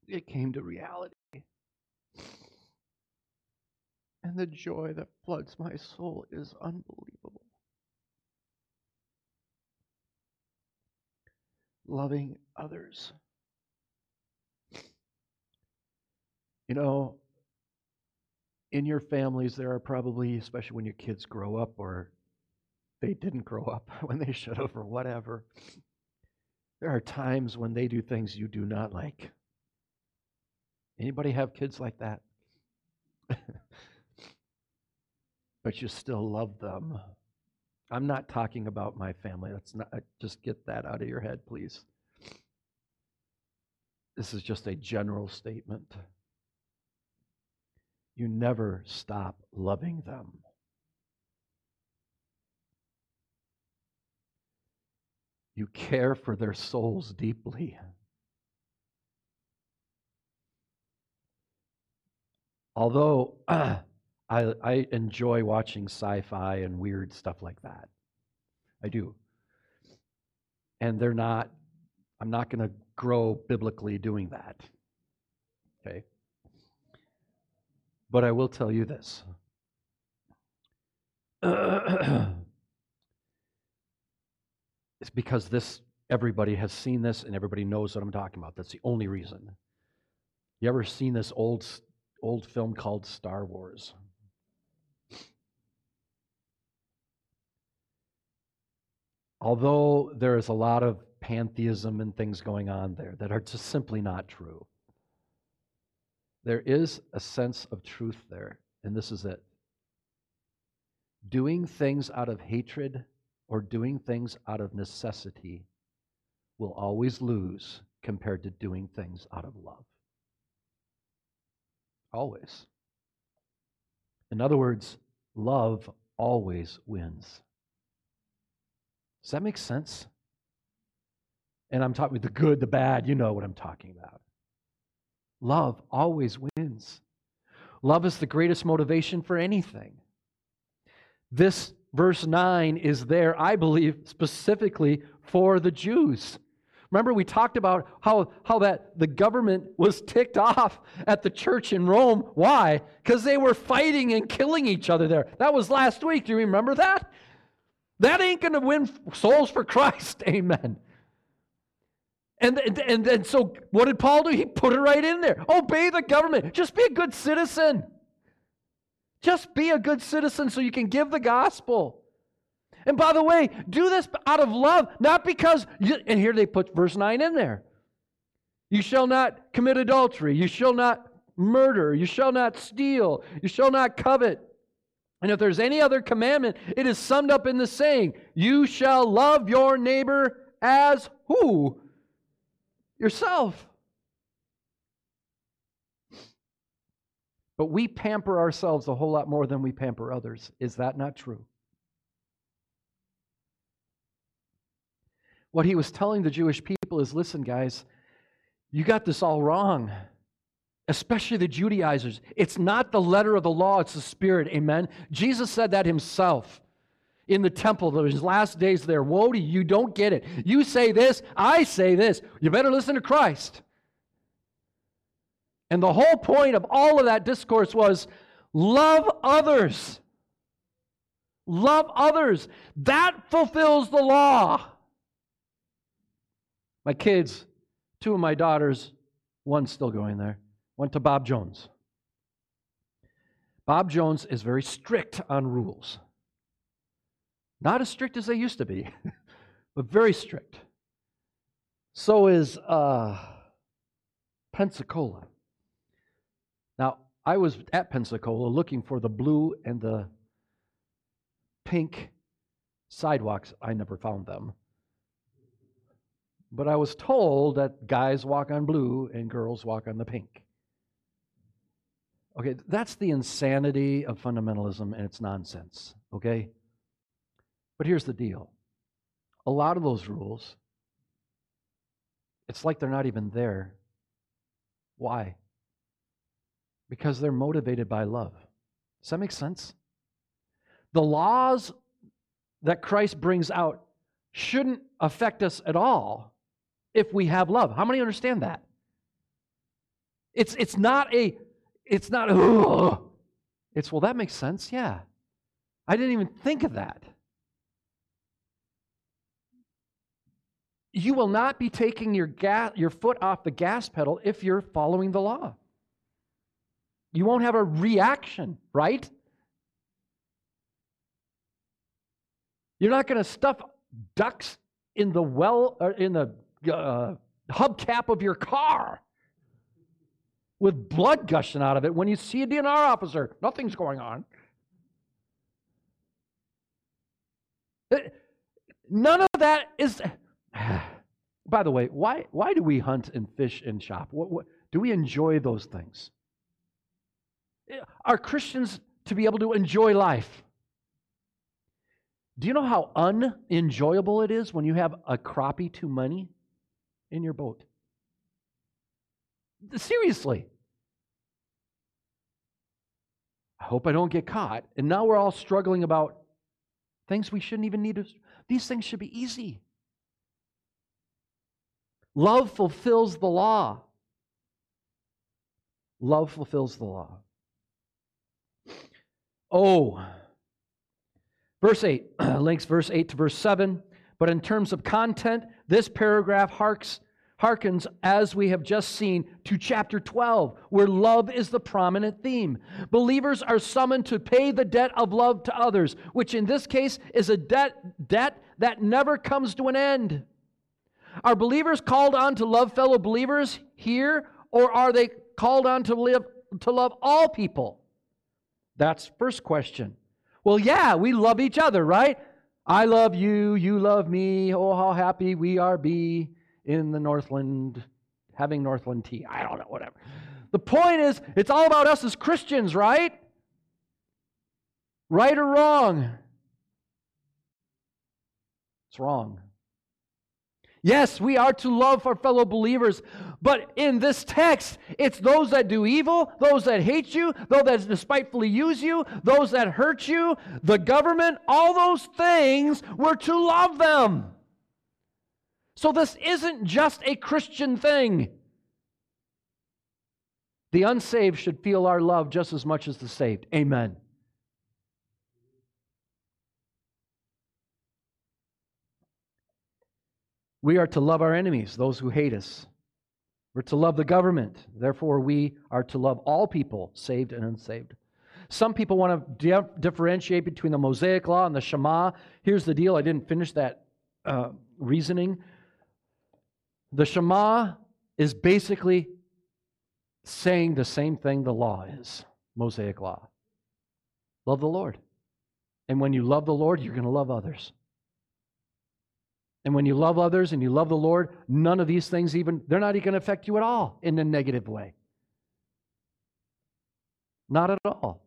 it came to reality. And the joy that floods my soul is unbelievable. Loving others. You know, in your families, there are probably, especially when your kids grow up or they didn't grow up when they should have or whatever, there are times when they do things you do not like. Anybody have kids like that? but you still love them. I'm not talking about my family. That's not uh, just get that out of your head, please. This is just a general statement. You never stop loving them. You care for their souls deeply. Although I, I enjoy watching sci fi and weird stuff like that. I do. And they're not, I'm not going to grow biblically doing that. Okay? But I will tell you this. it's because this everybody has seen this and everybody knows what I'm talking about. That's the only reason. You ever seen this old old film called Star Wars? Although there is a lot of pantheism and things going on there that are just simply not true, there is a sense of truth there, and this is it. Doing things out of hatred or doing things out of necessity will always lose compared to doing things out of love. Always. In other words, love always wins. Does that make sense? And I'm talking with the good, the bad, you know what I'm talking about. Love always wins. Love is the greatest motivation for anything. This verse 9 is there, I believe, specifically for the Jews. Remember, we talked about how, how that the government was ticked off at the church in Rome. Why? Because they were fighting and killing each other there. That was last week. Do you remember that? That ain't going to win souls for Christ. Amen. And, and, and, so what did Paul do? He put it right in there. Obey the government. Just be a good citizen. Just be a good citizen so you can give the gospel. And by the way, do this out of love, not because, you, and here they put verse 9 in there. You shall not commit adultery. You shall not murder. You shall not steal. You shall not covet. And if there's any other commandment, it is summed up in the saying, You shall love your neighbor as who? Yourself. But we pamper ourselves a whole lot more than we pamper others. Is that not true? What he was telling the Jewish people is listen, guys, you got this all wrong, especially the Judaizers. It's not the letter of the law, it's the Spirit. Amen. Jesus said that himself in the temple, his last days there. Woe to you, you don't get it. You say this, I say this. You better listen to Christ. And the whole point of all of that discourse was love others. Love others. That fulfills the law. My kids, two of my daughters, one's still going there, went to Bob Jones. Bob Jones is very strict on rules. Not as strict as they used to be, but very strict. So is uh, Pensacola. Now, I was at Pensacola looking for the blue and the pink sidewalks. I never found them. But I was told that guys walk on blue and girls walk on the pink. Okay, that's the insanity of fundamentalism and it's nonsense, okay? But here's the deal a lot of those rules, it's like they're not even there. Why? Because they're motivated by love. Does that make sense? The laws that Christ brings out shouldn't affect us at all if we have love. How many understand that? It's it's not a it's not a, it's well that makes sense. Yeah. I didn't even think of that. You will not be taking your gas, your foot off the gas pedal if you're following the law. You won't have a reaction, right? You're not going to stuff ducks in the well in the uh, hubcap of your car with blood gushing out of it when you see a DNR officer. Nothing's going on. Uh, none of that is. By the way, why, why do we hunt and fish and shop? What, what, do we enjoy those things? Are Christians to be able to enjoy life? Do you know how unenjoyable it is when you have a crappie too many in your boat? Seriously. I hope I don't get caught. And now we're all struggling about things we shouldn't even need to. These things should be easy. Love fulfills the law. Love fulfills the law. Oh, verse 8 links verse 8 to verse 7. But in terms of content, this paragraph harks, harkens, as we have just seen, to chapter 12, where love is the prominent theme. Believers are summoned to pay the debt of love to others, which in this case is a debt, debt that never comes to an end. Are believers called on to love fellow believers here, or are they called on to live to love all people? That's first question. Well, yeah, we love each other, right? I love you, you love me. Oh, how happy we are be in the Northland, having Northland tea. I don't know, whatever. The point is, it's all about us as Christians, right? Right or wrong? It's wrong. Yes, we are to love our fellow believers, but in this text, it's those that do evil, those that hate you, those that despitefully use you, those that hurt you, the government, all those things, we're to love them. So this isn't just a Christian thing. The unsaved should feel our love just as much as the saved. Amen. We are to love our enemies, those who hate us. We're to love the government. Therefore, we are to love all people, saved and unsaved. Some people want to differentiate between the Mosaic Law and the Shema. Here's the deal I didn't finish that uh, reasoning. The Shema is basically saying the same thing the law is Mosaic Law. Love the Lord. And when you love the Lord, you're going to love others. And when you love others and you love the Lord, none of these things even, they're not even going to affect you at all in a negative way. Not at all.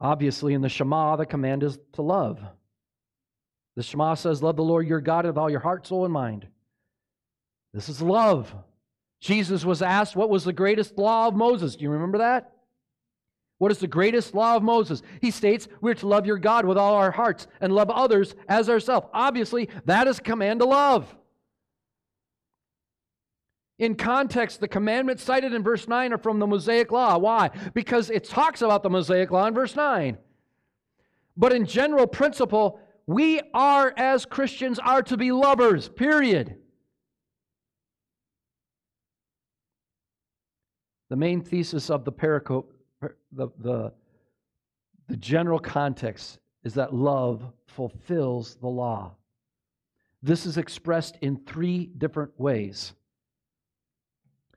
Obviously, in the Shema, the command is to love. The Shema says, Love the Lord your God with all your heart, soul, and mind. This is love. Jesus was asked, What was the greatest law of Moses? Do you remember that? What is the greatest law of Moses? He states we're to love your God with all our hearts and love others as ourselves. Obviously, that is command to love. In context, the commandments cited in verse 9 are from the Mosaic Law. Why? Because it talks about the Mosaic Law in verse 9. But in general principle, we are, as Christians, are to be lovers, period. The main thesis of the pericope the, the, the general context is that love fulfills the law. This is expressed in three different ways.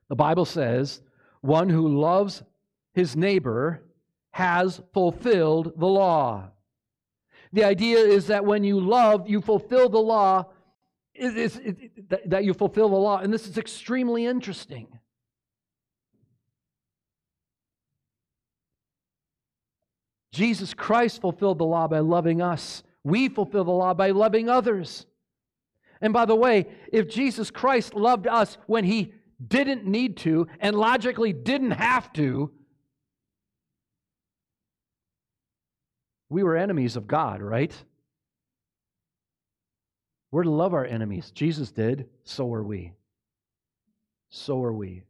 The Bible says, one who loves his neighbor has fulfilled the law. The idea is that when you love, you fulfill the law, it is, it, that you fulfill the law. And this is extremely interesting. Jesus Christ fulfilled the law by loving us. We fulfill the law by loving others. And by the way, if Jesus Christ loved us when he didn't need to and logically didn't have to, we were enemies of God, right? We're to love our enemies. Jesus did, so are we. So are we.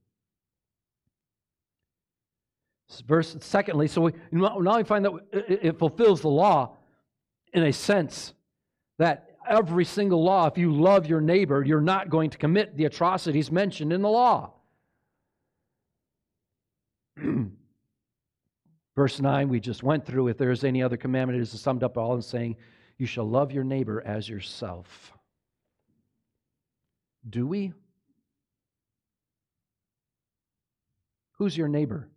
Verse secondly, so we now we find that it fulfills the law in a sense that every single law, if you love your neighbor, you're not going to commit the atrocities mentioned in the law. Verse 9, we just went through. If there is any other commandment, it is summed up all in saying, You shall love your neighbor as yourself. Do we? Who's your neighbor?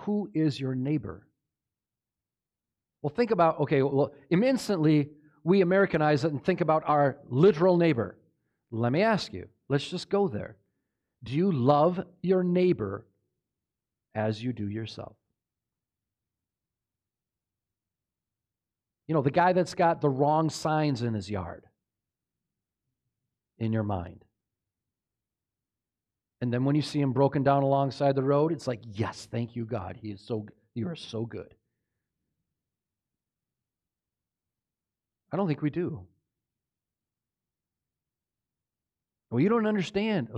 Who is your neighbor? Well, think about, okay, well, instantly we Americanize it and think about our literal neighbor. Let me ask you, let's just go there. Do you love your neighbor as you do yourself? You know, the guy that's got the wrong signs in his yard in your mind. And then when you see him broken down alongside the road, it's like, yes, thank you, God. He is so you are so good. I don't think we do. Well, you don't understand.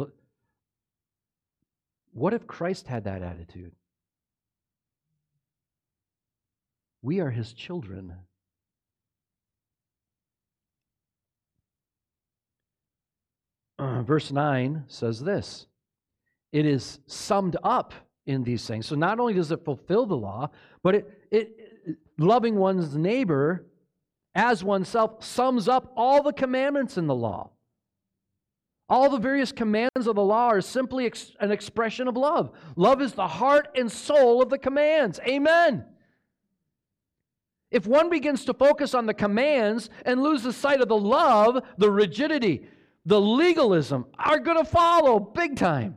What if Christ had that attitude? We are his children. Uh, verse 9 says this it is summed up in these things. So not only does it fulfill the law, but it, it loving one's neighbor as oneself sums up all the commandments in the law. All the various commands of the law are simply ex- an expression of love. Love is the heart and soul of the commands. Amen. If one begins to focus on the commands and loses sight of the love, the rigidity, the legalism are going to follow big time.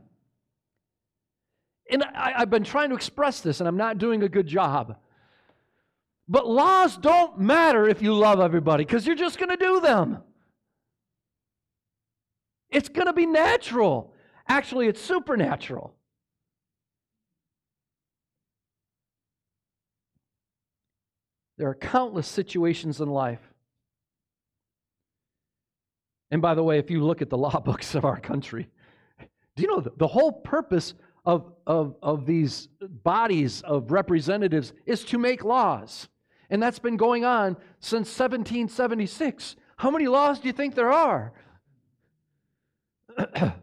And I, have been trying to express this, and I'm not doing a good job. But laws don't matter if you love everybody because you're just going to do them. It's going to be natural. Actually, it's supernatural. There are countless situations in life. And by the way, if you look at the law books of our country, do you know the whole purpose of, of, of these bodies of representatives is to make laws? And that's been going on since 1776. How many laws do you think there are?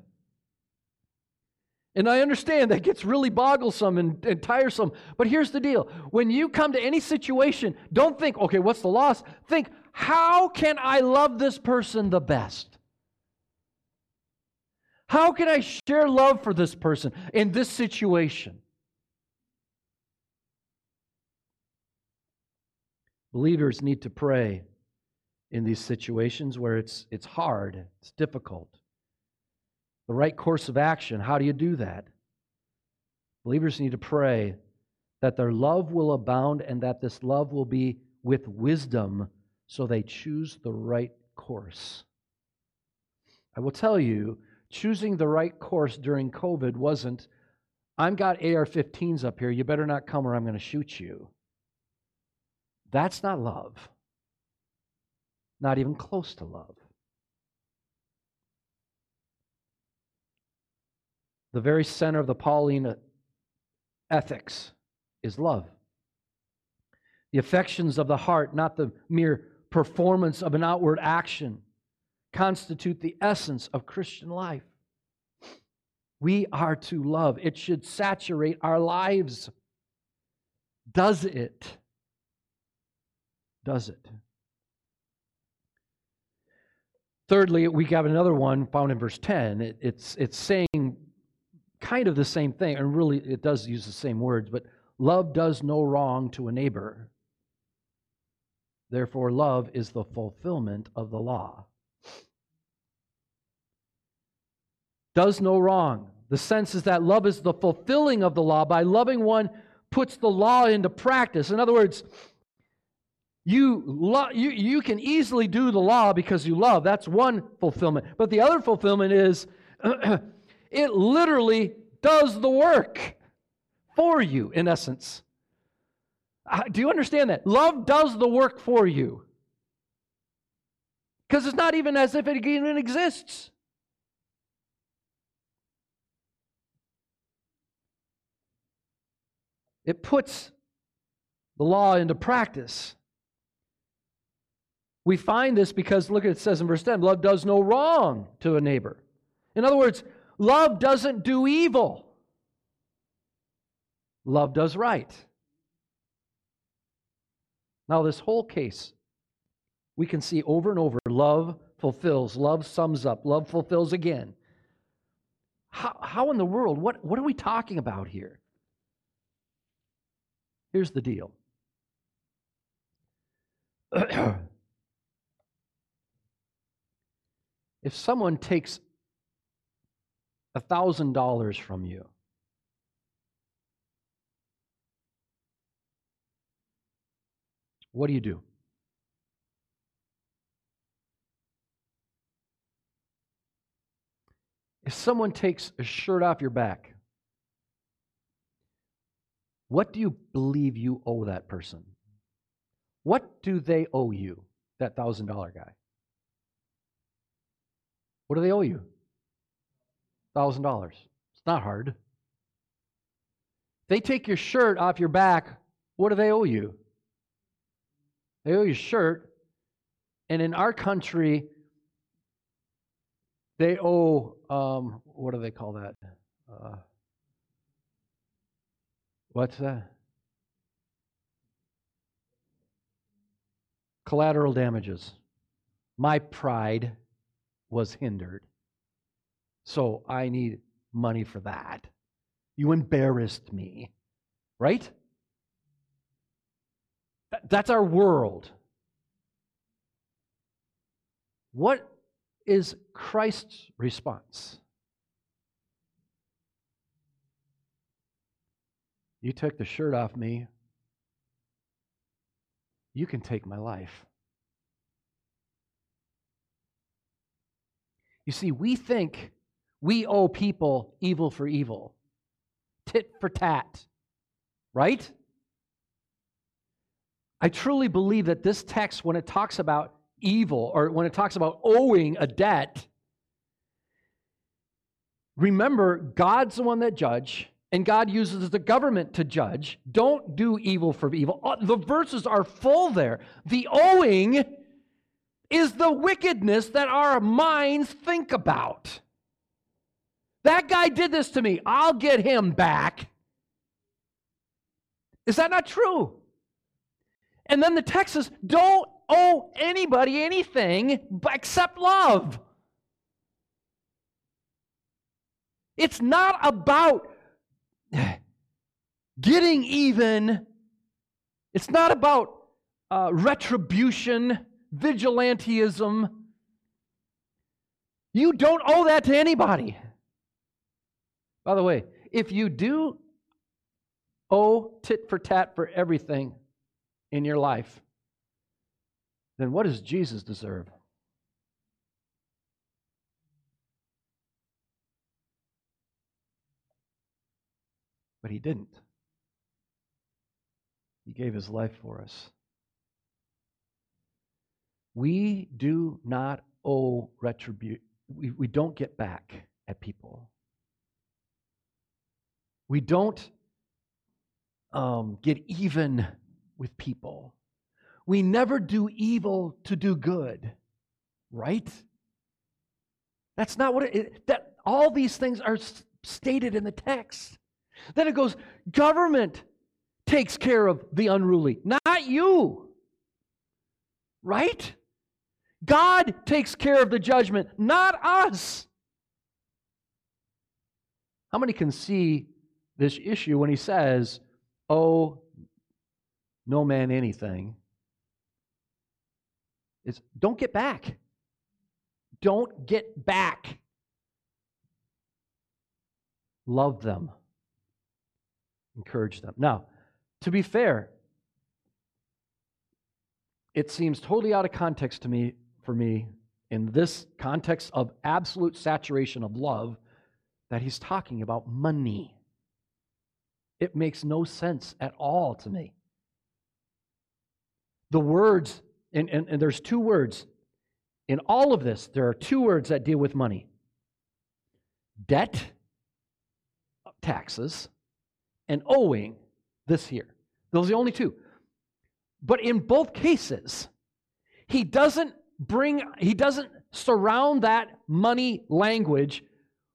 and I understand that gets really bogglesome and, and, tiresome. But here's the deal when you come to any situation, don't think, okay, what's the loss? Think, how can I love this person the best? How can I share love for this person in this situation? Believers need to pray in these situations where it's, it's hard, it's difficult. The right course of action, how do you do that? Believers need to pray that their love will abound and that this love will be with wisdom so they choose the right course. I will tell you, choosing the right course during COVID wasn't, I've got AR 15s up here, you better not come or I'm going to shoot you. That's not love. Not even close to love. The very center of the Pauline ethics is love. The affections of the heart, not the mere performance of an outward action, constitute the essence of Christian life. We are to love, it should saturate our lives. Does it? Does it? Thirdly, we have another one found in verse 10. It, it's, it's saying kind of the same thing, and really it does use the same words, but love does no wrong to a neighbor. Therefore, love is the fulfillment of the law. Does no wrong. The sense is that love is the fulfilling of the law. By loving one, puts the law into practice. In other words, you, lo- you, you can easily do the law because you love. That's one fulfillment. But the other fulfillment is it literally does the work for you, in essence. Uh, do you understand that? Love does the work for you. Because it's not even as if it even exists. It puts the law into practice. We find this because, look at it says in verse 10 love does no wrong to a neighbor. In other words, love doesn't do evil, love does right. Now, this whole case, we can see over and over love fulfills, love sums up, love fulfills again. How, how in the world? What, what are we talking about here? Here's the deal. if someone takes $1,000 from you, what do you do? If someone takes a shirt off your back, what do you believe you owe that person? What do they owe you, that $1,000 guy? What do they owe you? $1,000. It's not hard. They take your shirt off your back, what do they owe you? They owe you a shirt. And in our country, they owe, um, what do they call that? Uh, what's that? Collateral damages. My pride was hindered. So I need money for that. You embarrassed me. Right? That's our world. What is Christ's response? You took the shirt off me. you can take my life. You see, we think we owe people evil for evil, tit for tat, right? I truly believe that this text, when it talks about evil or when it talks about owing a debt, remember God's the one that judge and God uses the government to judge. Don't do evil for evil. Uh, the verses are full there. The owing is the wickedness that our minds think about. That guy did this to me. I'll get him back. Is that not true? And then the text says, don't owe anybody anything except love. It's not about getting even, it's not about uh, retribution, vigilantism. You don't owe that to anybody. By the way, if you do owe tit for tat for everything in your life, then what does Jesus deserve? But he didn't. He gave his life for us. We do not owe retribution. We, we don't get back at people. We don't um, get even with people. We never do evil to do good, right? That's not what it, that all these things are stated in the text. Then it goes, government takes care of the unruly, not you. Right? God takes care of the judgment, not us. How many can see this issue when he says, Oh, no man anything? It's don't get back. Don't get back. Love them. Encourage them. Now, to be fair, it seems totally out of context to me for me in this context of absolute saturation of love that he's talking about money. It makes no sense at all to me. The words, and, and, and there's two words. In all of this, there are two words that deal with money debt, taxes, and owing this here. Those are the only two. But in both cases, he doesn't bring, he doesn't surround that money language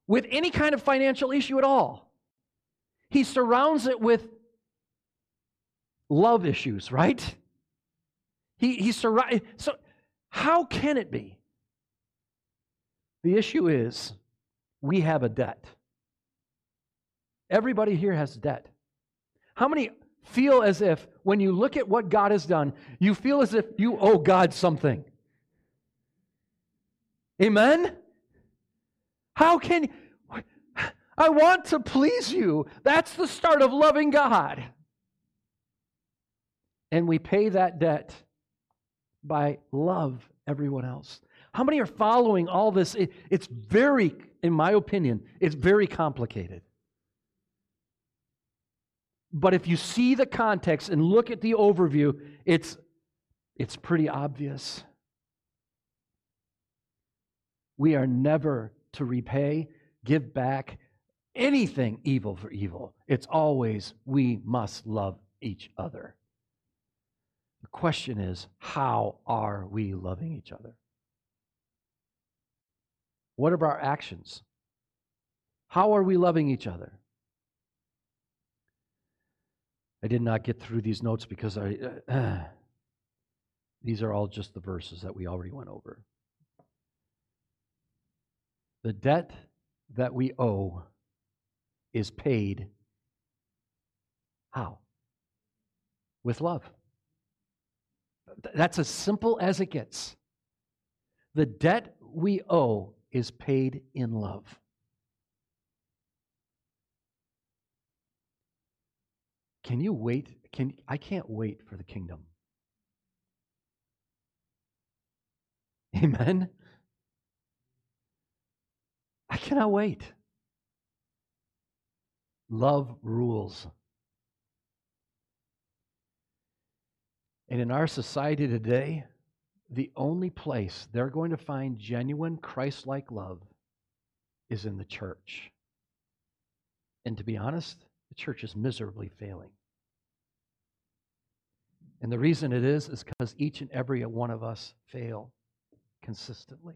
with any kind of financial issue at all. He surrounds it with love issues, right? He, he surround, so how can it be? The issue is we have a debt. Everybody here has debt. How many feel as if when you look at what God has done, you feel as if you owe God something? Amen? How can I want to please you? That's the start of loving God. And we pay that debt by love everyone else. How many are following all this? It's very, in my opinion, it's very complicated. But if you see the context and look at the overview, it's, it's pretty obvious. We are never to repay, give back anything evil for evil. It's always we must love each other. The question is, how are we loving each other? What are our actions? How are we loving each other? I did not get through these notes because I, uh, these are all just the verses that we already went over. The debt that we owe is paid how? With love. That's as simple as it gets. The debt we owe is paid in love. Can you wait? Can I can't wait for the kingdom. Amen? I cannot wait. Love rules. And in our society today, the only place they're going to find genuine Christ like love is in the church. And to be honest, the church is miserably failing. And the reason it is, is because each and every one of us fail consistently.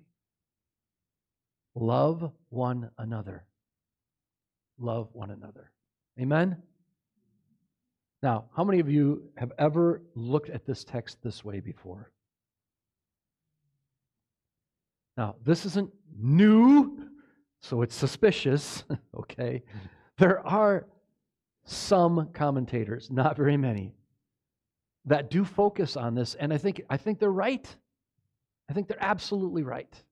Love one another. Love one another. Amen? Now, how many of you have ever looked at this text this way before? Now, this isn't new, so it's suspicious, okay? There are some commentators, not very many, that do focus on this, and I think, I think they're right. I think they're absolutely right.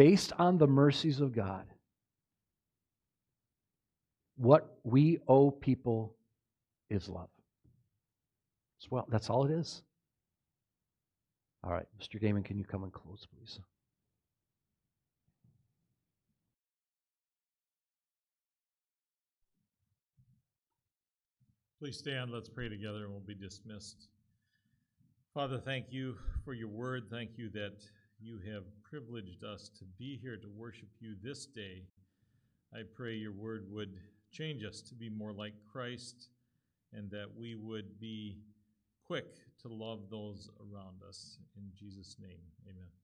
Based on the mercies of God, what we owe people is love. Well, that's all it is. All right, Mr. Damon, can you come and close, please? Please stand. Let's pray together and we'll be dismissed. Father, thank you for your word. Thank you that you have privileged us to be here to worship you this day. I pray your word would change us to be more like Christ and that we would be quick to love those around us. In Jesus' name, amen.